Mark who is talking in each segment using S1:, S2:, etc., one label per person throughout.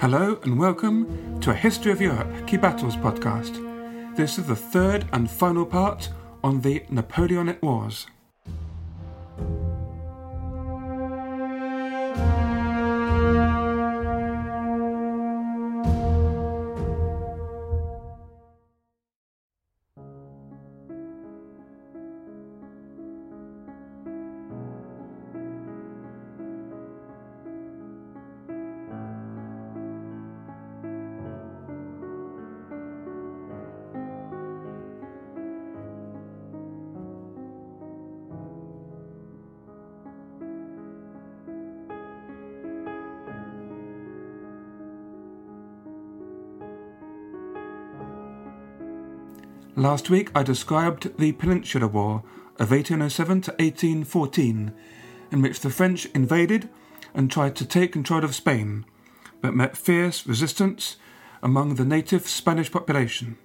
S1: Hello and welcome to a History of Europe Key Battles podcast. This is the third and final part on the Napoleonic Wars. Last week I described the Peninsular War of 1807 to 1814, in which the French invaded and tried to take control of Spain, but met fierce resistance among the native Spanish population.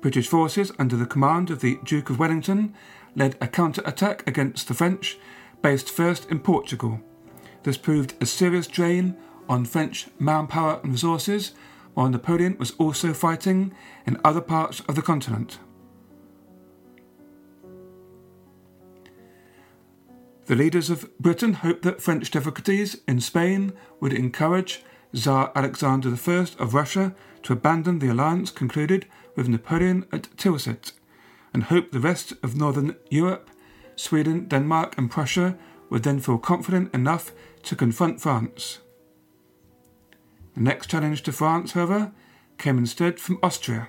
S1: British forces under the command of the Duke of Wellington led a counter-attack against the French, based first in Portugal. This proved a serious drain on French manpower and resources while Napoleon was also fighting in other parts of the continent. The leaders of Britain hoped that French difficulties in Spain would encourage Tsar Alexander I of Russia to abandon the alliance concluded with Napoleon at Tilsit, and hoped the rest of northern Europe, Sweden, Denmark, and Prussia would then feel confident enough to confront France. The next challenge to France, however, came instead from Austria.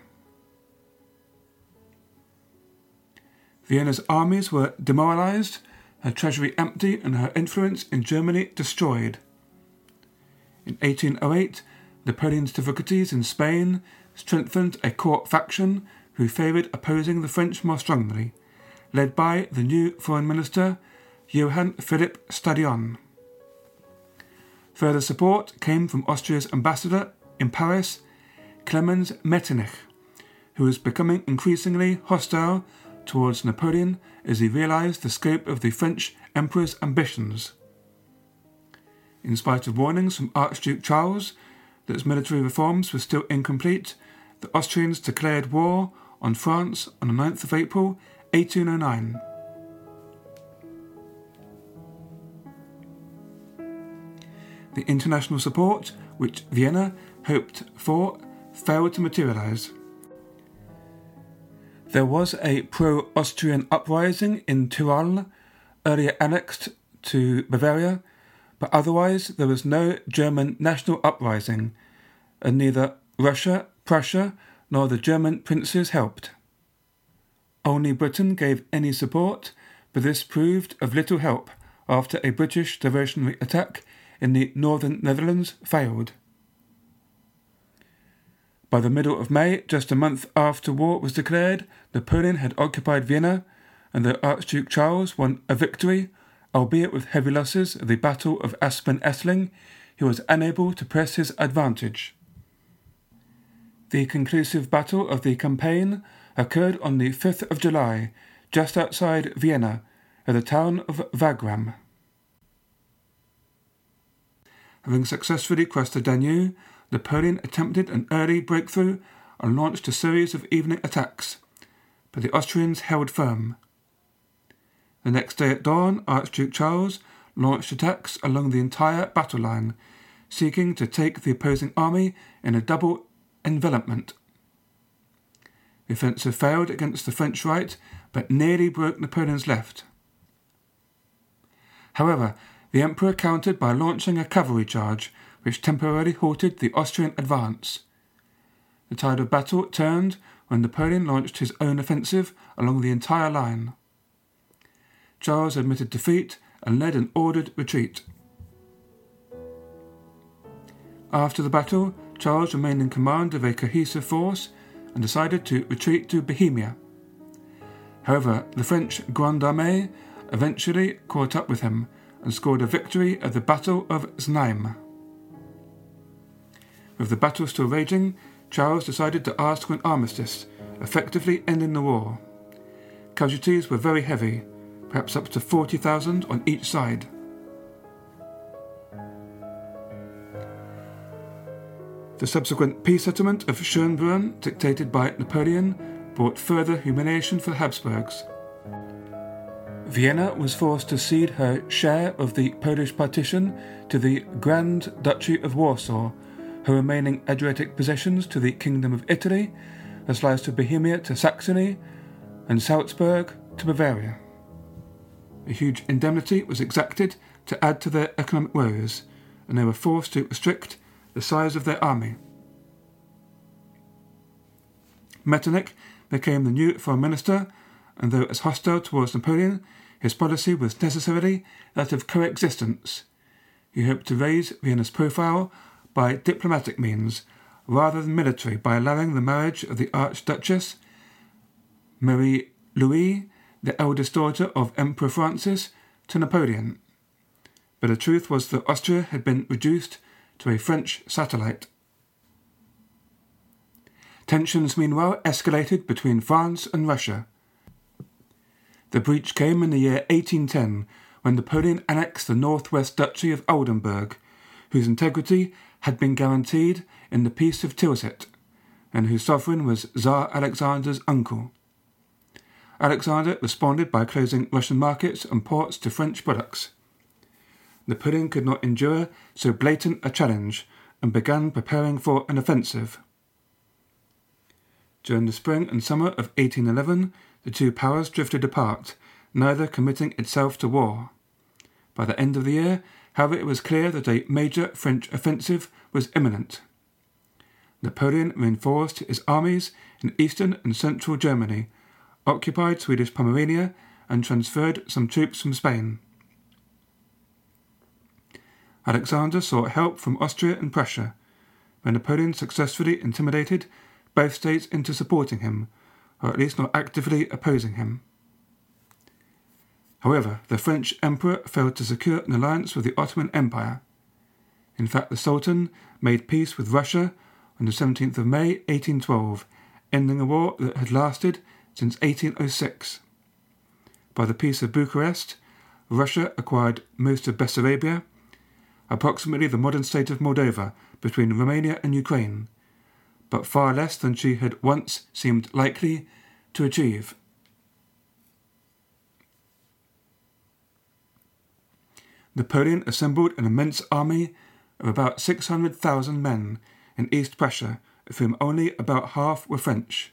S1: Vienna's armies were demoralized, her treasury empty, and her influence in Germany destroyed. In 1808, Napoleon's difficulties in Spain strengthened a court faction who favoured opposing the French more strongly, led by the new foreign minister Johann Philipp Stadion. Further support came from Austria's ambassador in Paris, Clemens Metternich, who was becoming increasingly hostile towards Napoleon as he realized the scope of the French emperor's ambitions. In spite of warnings from Archduke Charles that his military reforms were still incomplete, the Austrians declared war on France on the 9th of April 1809. The international support which Vienna hoped for failed to materialize. There was a pro Austrian uprising in Tyrol, earlier annexed to Bavaria, but otherwise there was no German national uprising, and neither Russia, Prussia, nor the German princes helped. Only Britain gave any support, but this proved of little help after a British diversionary attack in the northern Netherlands failed. By the middle of May, just a month after war was declared, Napoleon had occupied Vienna, and the Archduke Charles won a victory, albeit with heavy losses, at the Battle of Aspern-Essling, he was unable to press his advantage. The conclusive battle of the campaign occurred on the 5th of July, just outside Vienna, at the town of Wagram. Having successfully crossed the Danube, Napoleon attempted an early breakthrough and launched a series of evening attacks, but the Austrians held firm. The next day at dawn, Archduke Charles launched attacks along the entire battle line, seeking to take the opposing army in a double envelopment. The offensive failed against the French right, but nearly broke Napoleon's left. However, the Emperor countered by launching a cavalry charge, which temporarily halted the Austrian advance. the tide of battle turned when Napoleon launched his own offensive along the entire line. Charles admitted defeat and led an ordered retreat. After the battle, Charles remained in command of a cohesive force and decided to retreat to Bohemia. However, the French Grande Armée eventually caught up with him and scored a victory at the Battle of Znaim. With the battle still raging, Charles decided to ask for an armistice, effectively ending the war. Casualties were very heavy, perhaps up to 40,000 on each side. The subsequent peace settlement of Schönbrunn, dictated by Napoleon, brought further humiliation for the Habsburgs. Vienna was forced to cede her share of the Polish partition to the Grand Duchy of Warsaw, her remaining Adriatic possessions to the Kingdom of Italy, a slice of Bohemia to Saxony, and Salzburg to Bavaria. A huge indemnity was exacted to add to their economic woes, and they were forced to restrict the size of their army. Metternich became the new foreign minister, and though as hostile towards Napoleon, his policy was necessarily that of coexistence. He hoped to raise Vienna's profile by diplomatic means rather than military by allowing the marriage of the Archduchess Marie Louise, the eldest daughter of Emperor Francis, to Napoleon. But the truth was that Austria had been reduced to a French satellite. Tensions, meanwhile, escalated between France and Russia. The breach came in the year 1810 when Napoleon annexed the northwest duchy of Oldenburg, whose integrity had been guaranteed in the Peace of Tilsit, and whose sovereign was Tsar Alexander's uncle. Alexander responded by closing Russian markets and ports to French products. Napoleon could not endure so blatant a challenge and began preparing for an offensive. During the spring and summer of 1811, the two powers drifted apart, neither committing itself to war. By the end of the year, however, it was clear that a major French offensive was imminent. Napoleon reinforced his armies in eastern and central Germany, occupied Swedish Pomerania, and transferred some troops from Spain. Alexander sought help from Austria and Prussia, where Napoleon successfully intimidated both states into supporting him, or at least not actively opposing him. However, the French emperor failed to secure an alliance with the Ottoman Empire. In fact, the Sultan made peace with Russia on the 17th of May 1812, ending a war that had lasted since 1806. By the Peace of Bucharest, Russia acquired most of Bessarabia approximately the modern state of Moldova between Romania and Ukraine, but far less than she had once seemed likely to achieve. Napoleon assembled an immense army of about 600,000 men in East Prussia, of whom only about half were French.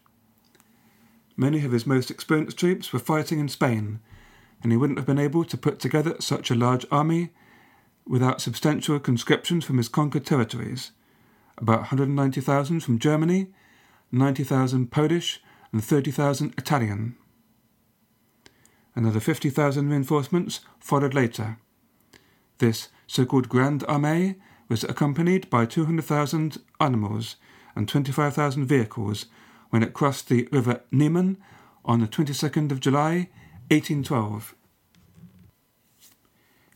S1: Many of his most experienced troops were fighting in Spain, and he wouldn't have been able to put together such a large army without substantial conscriptions from his conquered territories, about 190,000 from Germany, 90,000 Polish, and 30,000 Italian. Another 50,000 reinforcements followed later. This so called Grande Armée was accompanied by 200,000 animals and 25,000 vehicles when it crossed the river Niemen on the 22nd of July 1812.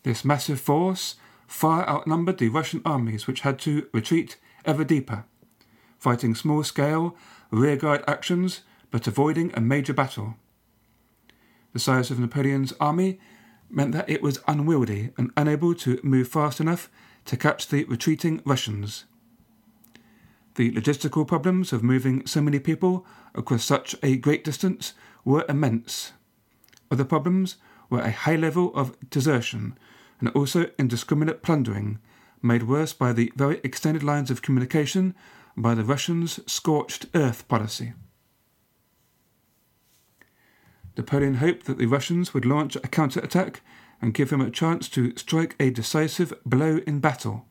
S1: This massive force far outnumbered the Russian armies, which had to retreat ever deeper, fighting small scale rearguard actions but avoiding a major battle. The size of Napoleon's army meant that it was unwieldy and unable to move fast enough to catch the retreating Russians. The logistical problems of moving so many people across such a great distance were immense. Other problems were a high level of desertion and also indiscriminate plundering, made worse by the very extended lines of communication by the Russians' scorched earth policy. Napoleon hoped that the Russians would launch a counter-attack and give him a chance to strike a decisive blow in battle.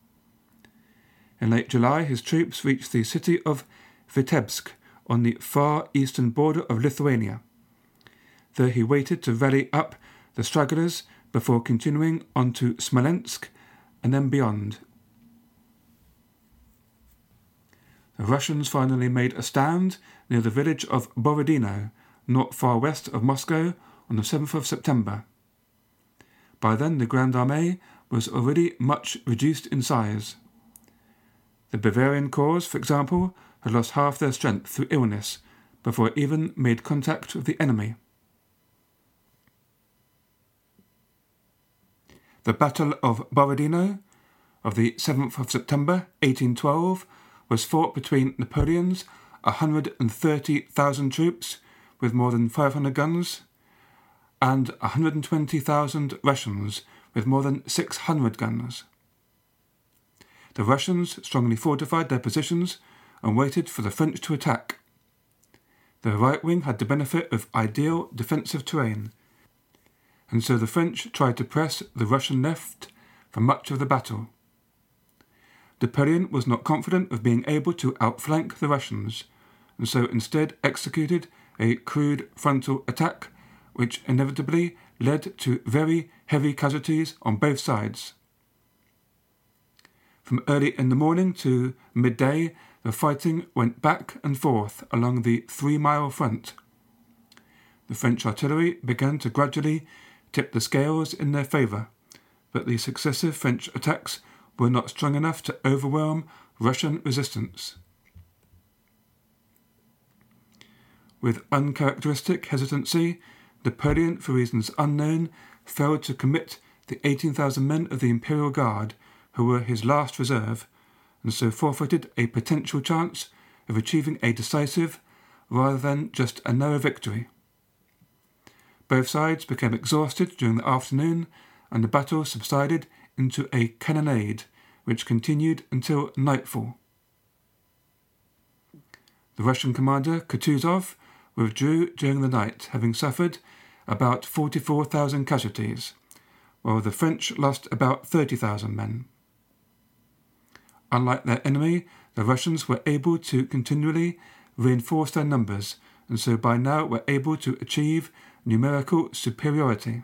S1: In late July, his troops reached the city of Vitebsk on the far eastern border of Lithuania. There he waited to rally up the stragglers before continuing on to Smolensk and then beyond. The Russians finally made a stand near the village of Borodino, not far west of Moscow, on the 7th of September. By then, the Grande Armée was already much reduced in size. The Bavarian Corps, for example, had lost half their strength through illness before it even made contact with the enemy. The Battle of Borodino of the 7th of September 1812 was fought between Napoleon's 130,000 troops with more than 500 guns and 120,000 Russians with more than 600 guns. The Russians strongly fortified their positions and waited for the French to attack. The right wing had the benefit of ideal defensive terrain, and so the French tried to press the Russian left for much of the battle. Napoleon was not confident of being able to outflank the Russians, and so instead executed a crude frontal attack, which inevitably led to very heavy casualties on both sides. From early in the morning to midday, the fighting went back and forth along the three mile front. The French artillery began to gradually tip the scales in their favour, but the successive French attacks were not strong enough to overwhelm Russian resistance. With uncharacteristic hesitancy, Napoleon, for reasons unknown, failed to commit the 18,000 men of the Imperial Guard who were his last reserve, and so forfeited a potential chance of achieving a decisive rather than just a narrow victory. Both sides became exhausted during the afternoon, and the battle subsided into a cannonade which continued until nightfall. The Russian commander Kutuzov withdrew during the night, having suffered about 44,000 casualties, while the French lost about 30,000 men. Unlike their enemy, the Russians were able to continually reinforce their numbers, and so by now were able to achieve numerical superiority.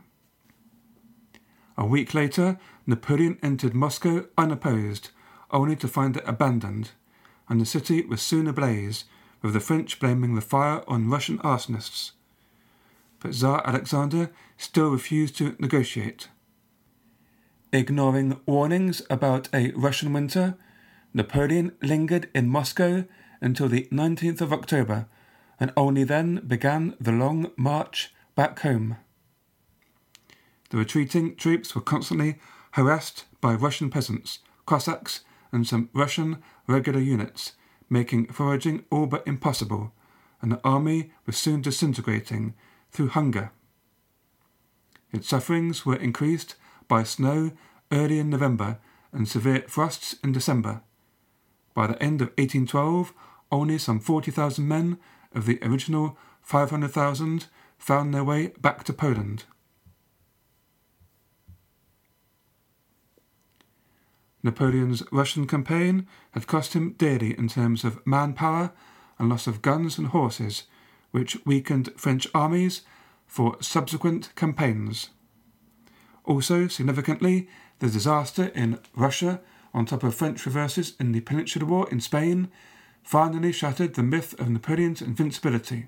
S1: A week later, Napoleon entered Moscow unopposed, only to find it abandoned, and the city was soon ablaze, with the French blaming the fire on Russian arsonists. But Tsar Alexander still refused to negotiate. Ignoring warnings about a Russian winter, Napoleon lingered in Moscow until the 19th of October, and only then began the long march back home. The retreating troops were constantly harassed by Russian peasants, Cossacks, and some Russian regular units, making foraging all but impossible, and the army was soon disintegrating through hunger. Its sufferings were increased by snow early in November and severe frosts in December, by the end of 1812, only some 40,000 men of the original 500,000 found their way back to Poland. Napoleon's Russian campaign had cost him dearly in terms of manpower and loss of guns and horses, which weakened French armies for subsequent campaigns. Also, significantly, the disaster in Russia on top of French reverses in the Peninsular War in Spain, finally shattered the myth of Napoleon's invincibility.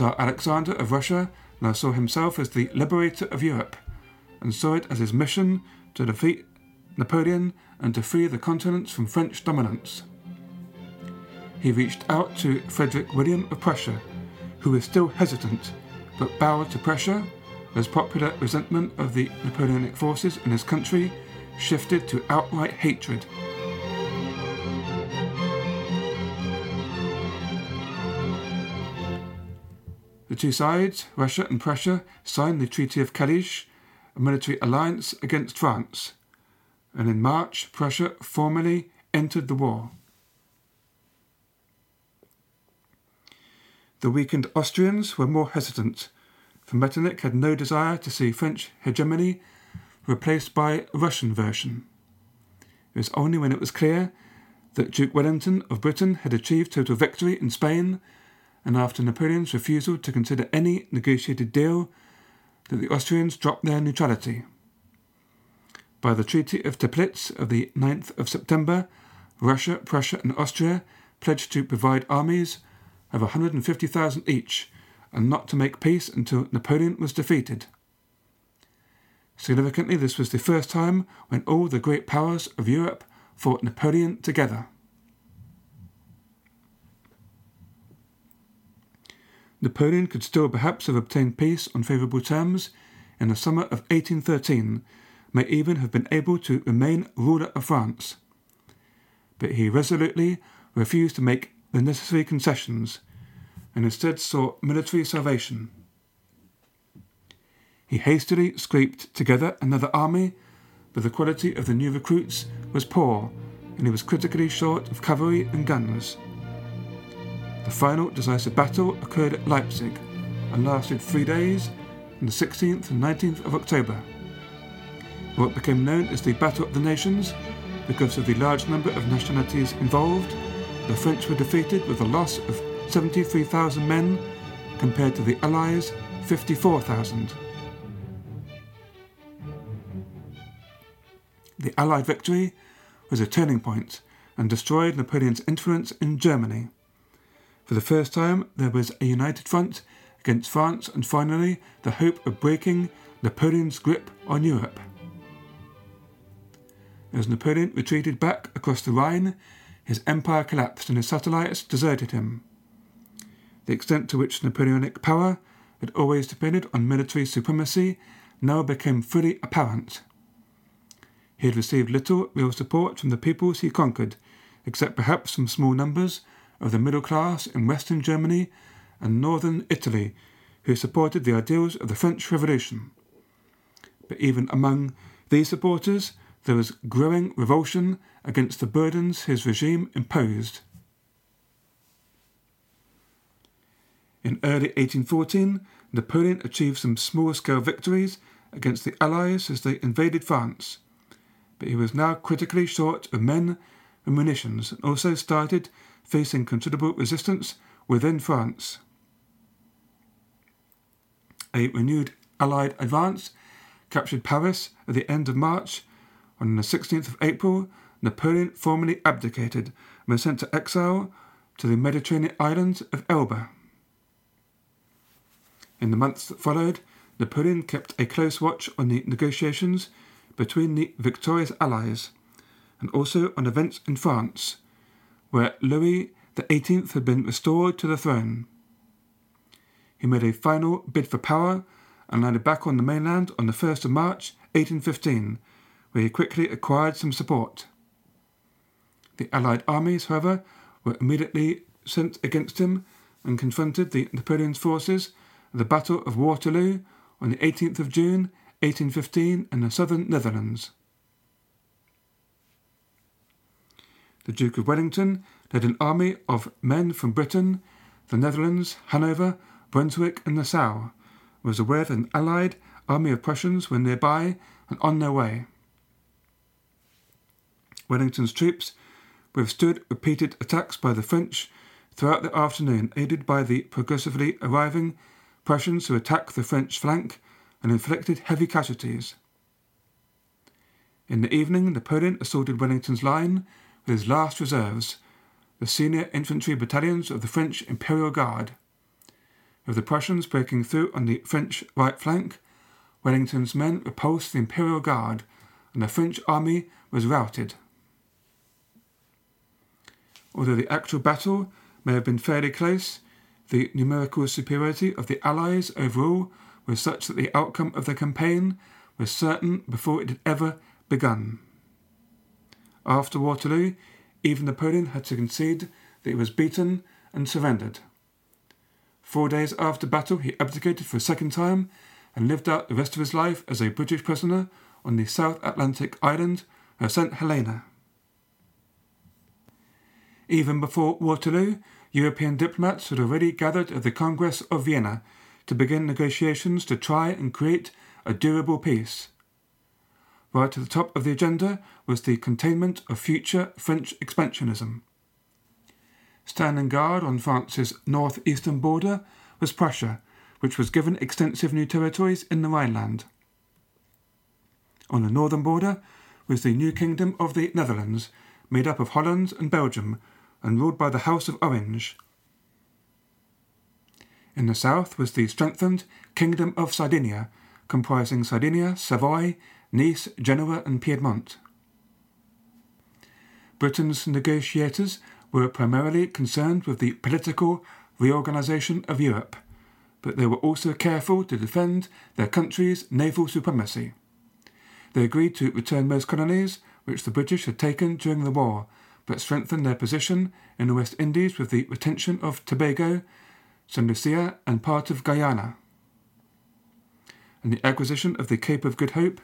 S1: Tsar Alexander of Russia now saw himself as the liberator of Europe and saw it as his mission to defeat Napoleon and to free the continent from French dominance. He reached out to Frederick William of Prussia, who was still hesitant but bowed to pressure as popular resentment of the Napoleonic forces in his country shifted to outright hatred. The two sides, Russia and Prussia, signed the Treaty of Kalisz, a military alliance against France, and in March, Prussia formally entered the war. The weakened Austrians were more hesitant, for Metternich had no desire to see French hegemony replaced by Russian version. It was only when it was clear that Duke Wellington of Britain had achieved total victory in Spain, and after Napoleon's refusal to consider any negotiated deal, that the Austrians dropped their neutrality. By the Treaty of Teplitz of the 9th of September, Russia, Prussia, and Austria pledged to provide armies of 150,000 each and not to make peace until Napoleon was defeated. Significantly, this was the first time when all the great powers of Europe fought Napoleon together. Napoleon could still perhaps have obtained peace on favourable terms in the summer of 1813, may even have been able to remain ruler of France. But he resolutely refused to make the necessary concessions and instead sought military salvation. He hastily scraped together another army, but the quality of the new recruits was poor and he was critically short of cavalry and guns. The final decisive battle occurred at Leipzig and lasted three days on the 16th and 19th of October. What became known as the Battle of the Nations because of the large number of nationalities involved the French were defeated with a loss of 73,000 men compared to the Allies' 54,000. The Allied victory was a turning point and destroyed Napoleon's influence in Germany. For the first time, there was a united front against France and finally the hope of breaking Napoleon's grip on Europe. As Napoleon retreated back across the Rhine, his empire collapsed and his satellites deserted him. The extent to which Napoleonic power had always depended on military supremacy now became fully apparent. He had received little real support from the peoples he conquered, except perhaps from small numbers of the middle class in western Germany and northern Italy who supported the ideals of the French Revolution. But even among these supporters, there was growing revulsion against the burdens his regime imposed. In early 1814, Napoleon achieved some small scale victories against the Allies as they invaded France, but he was now critically short of men and munitions and also started facing considerable resistance within France. A renewed Allied advance captured Paris at the end of March. On the 16th of April, Napoleon formally abdicated and was sent to exile to the Mediterranean islands of Elba. In the months that followed, Napoleon kept a close watch on the negotiations between the victorious Allies and also on events in France, where Louis XVIII had been restored to the throne. He made a final bid for power and landed back on the mainland on the 1st of March 1815, where he quickly acquired some support. The Allied armies, however, were immediately sent against him and confronted the Napoleon's forces at the Battle of Waterloo on the 18th of June 1815 in the southern Netherlands. The Duke of Wellington led an army of men from Britain, the Netherlands, Hanover, Brunswick, and Nassau, was aware that an allied army of Prussians were nearby and on their way. Wellington's troops withstood repeated attacks by the French throughout the afternoon, aided by the progressively arriving Prussians who attacked the French flank and inflicted heavy casualties. In the evening, Napoleon assaulted Wellington's line his last reserves, the senior infantry battalions of the French Imperial Guard. With the Prussians breaking through on the French right flank, Wellington's men repulsed the Imperial Guard, and the French army was routed. Although the actual battle may have been fairly close, the numerical superiority of the Allies overall was such that the outcome of the campaign was certain before it had ever begun. After Waterloo, even Napoleon had to concede that he was beaten and surrendered. Four days after battle, he abdicated for a second time and lived out the rest of his life as a British prisoner on the South Atlantic island of St. Helena. Even before Waterloo, European diplomats had already gathered at the Congress of Vienna to begin negotiations to try and create a durable peace. Right at the top of the agenda was the containment of future French expansionism. Standing guard on France's northeastern border was Prussia, which was given extensive new territories in the Rhineland. On the northern border was the new kingdom of the Netherlands, made up of Holland and Belgium, and ruled by the House of Orange. In the south was the strengthened Kingdom of Sardinia, comprising Sardinia, Savoy, Nice, Genoa, and Piedmont. Britain's negotiators were primarily concerned with the political reorganization of Europe, but they were also careful to defend their country's naval supremacy. They agreed to return most colonies which the British had taken during the war, but strengthened their position in the West Indies with the retention of Tobago, St. Lucia, and part of Guyana. And the acquisition of the Cape of Good Hope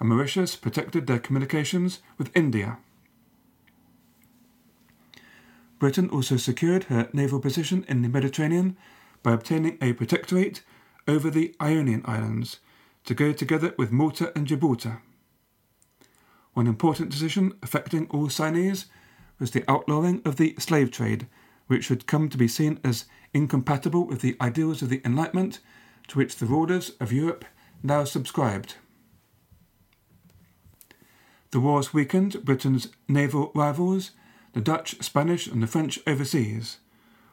S1: and Mauritius protected their communications with India. Britain also secured her naval position in the Mediterranean by obtaining a protectorate over the Ionian Islands to go together with Malta and Gibraltar. One important decision affecting all signees was the outlawing of the slave trade, which had come to be seen as incompatible with the ideals of the Enlightenment to which the rulers of Europe now subscribed. The wars weakened Britain's naval rivals, the Dutch, Spanish, and the French overseas.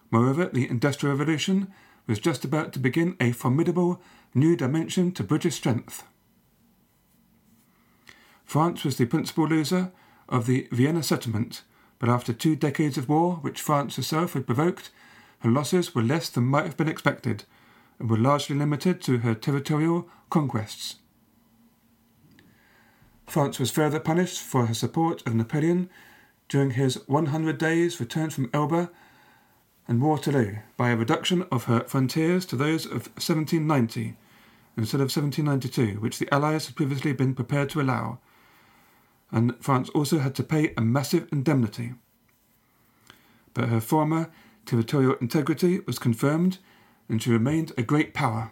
S1: Moreover, the Industrial Revolution was just about to begin a formidable new dimension to British strength. France was the principal loser of the Vienna settlement, but after two decades of war, which France herself had provoked, her losses were less than might have been expected, and were largely limited to her territorial conquests. France was further punished for her support of Napoleon during his 100 days return from Elba and Waterloo by a reduction of her frontiers to those of 1790 instead of 1792, which the Allies had previously been prepared to allow, and France also had to pay a massive indemnity. But her former territorial integrity was confirmed, and she remained a great power.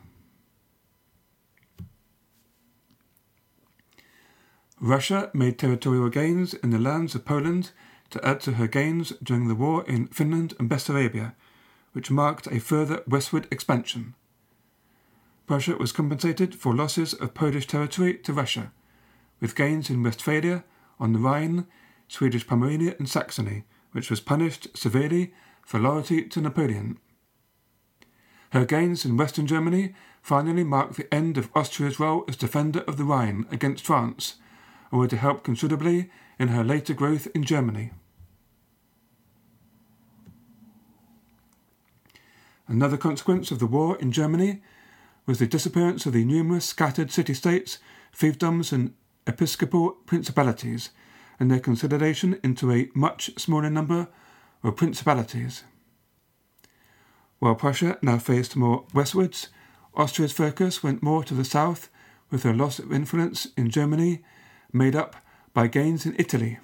S1: Russia made territorial gains in the lands of Poland to add to her gains during the war in Finland and Bessarabia, which marked a further westward expansion. Prussia was compensated for losses of Polish territory to Russia, with gains in Westphalia, on the Rhine, Swedish Pomerania, and Saxony, which was punished severely for loyalty to Napoleon. Her gains in western Germany finally marked the end of Austria's role as defender of the Rhine against France, and were to help considerably in her later growth in Germany. Another consequence of the war in Germany was the disappearance of the numerous scattered city states, fiefdoms, and episcopal principalities, and their consolidation into a much smaller number of principalities. While Prussia now faced more westwards, Austria's focus went more to the south, with her loss of influence in Germany made up by gains in Italy.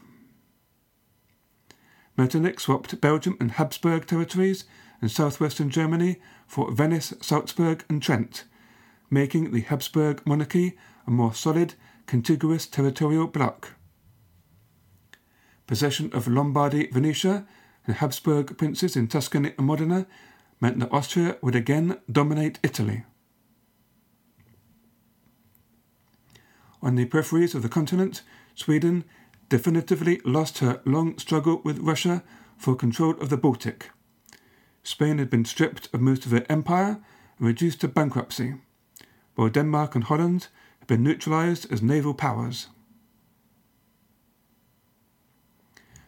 S1: Metternich swapped Belgium and Habsburg territories in southwestern Germany for Venice, Salzburg, and Trent, making the Habsburg monarchy a more solid, contiguous territorial bloc. Possession of Lombardy, Venetia, and Habsburg princes in Tuscany and Modena meant that Austria would again dominate Italy. On the peripheries of the continent, Sweden definitively lost her long struggle with Russia for control of the Baltic. Spain had been stripped of most of her empire and reduced to bankruptcy, while Denmark and Holland had been neutralised as naval powers.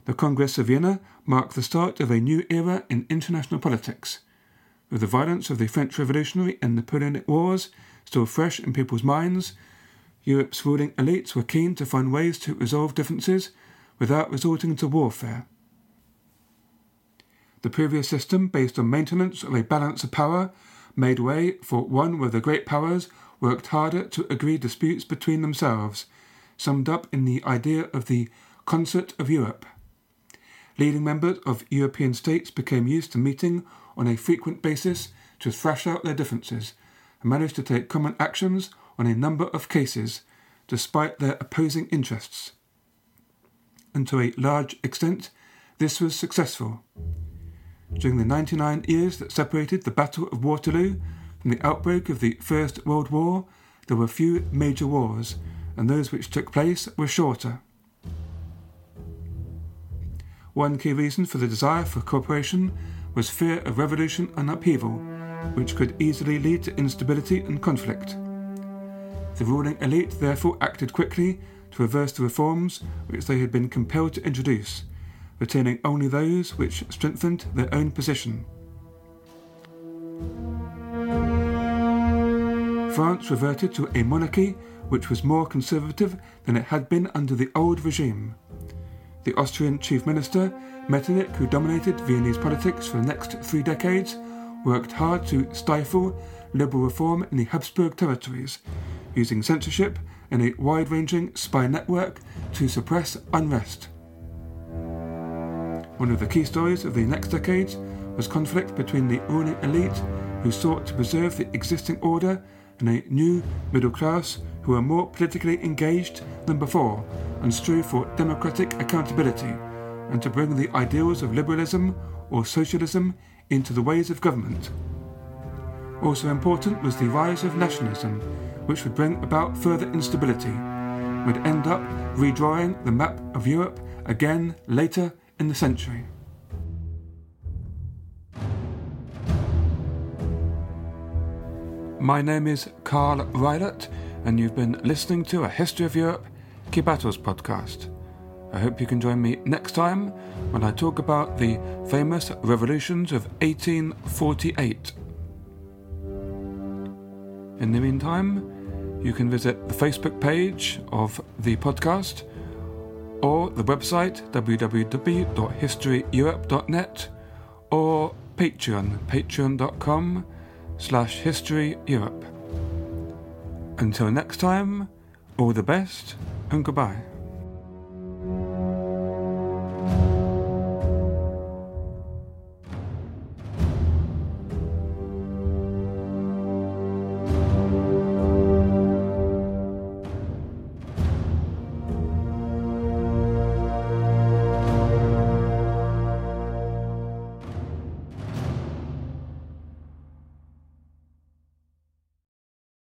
S1: The Congress of Vienna marked the start of a new era in international politics, with the violence of the French Revolutionary and Napoleonic Wars still fresh in people's minds. Europe's ruling elites were keen to find ways to resolve differences without resorting to warfare. The previous system, based on maintenance of a balance of power, made way for one where the great powers worked harder to agree disputes between themselves, summed up in the idea of the concert of Europe. Leading members of European states became used to meeting on a frequent basis to thrash out their differences and managed to take common actions on a number of cases despite their opposing interests. And to a large extent, this was successful. During the 99 years that separated the Battle of Waterloo from the outbreak of the First World War, there were few major wars, and those which took place were shorter. One key reason for the desire for cooperation was fear of revolution and upheaval, which could easily lead to instability and conflict. The ruling elite therefore acted quickly to reverse the reforms which they had been compelled to introduce, retaining only those which strengthened their own position. France reverted to a monarchy which was more conservative than it had been under the old regime. The Austrian chief minister, Metternich, who dominated Viennese politics for the next three decades, worked hard to stifle liberal reform in the Habsburg territories, using censorship and a wide ranging spy network to suppress unrest. One of the key stories of the next decades was conflict between the ruling elite, who sought to preserve the existing order, and a new middle class who were more politically engaged than before and strove for democratic accountability and to bring the ideals of liberalism or socialism into the ways of government. Also important was the rise of nationalism, which would bring about further instability, would end up redrawing the map of Europe again later in the century. My name is Carl Rylett and you've been listening to a History of Europe Key Battles podcast. I hope you can join me next time when I talk about the famous revolutions of 1848. In the meantime, you can visit the Facebook page of the podcast or the website www.historyeurope.net or Patreon, patreon.com slash historyeurope. Until next time, all the best and goodbye.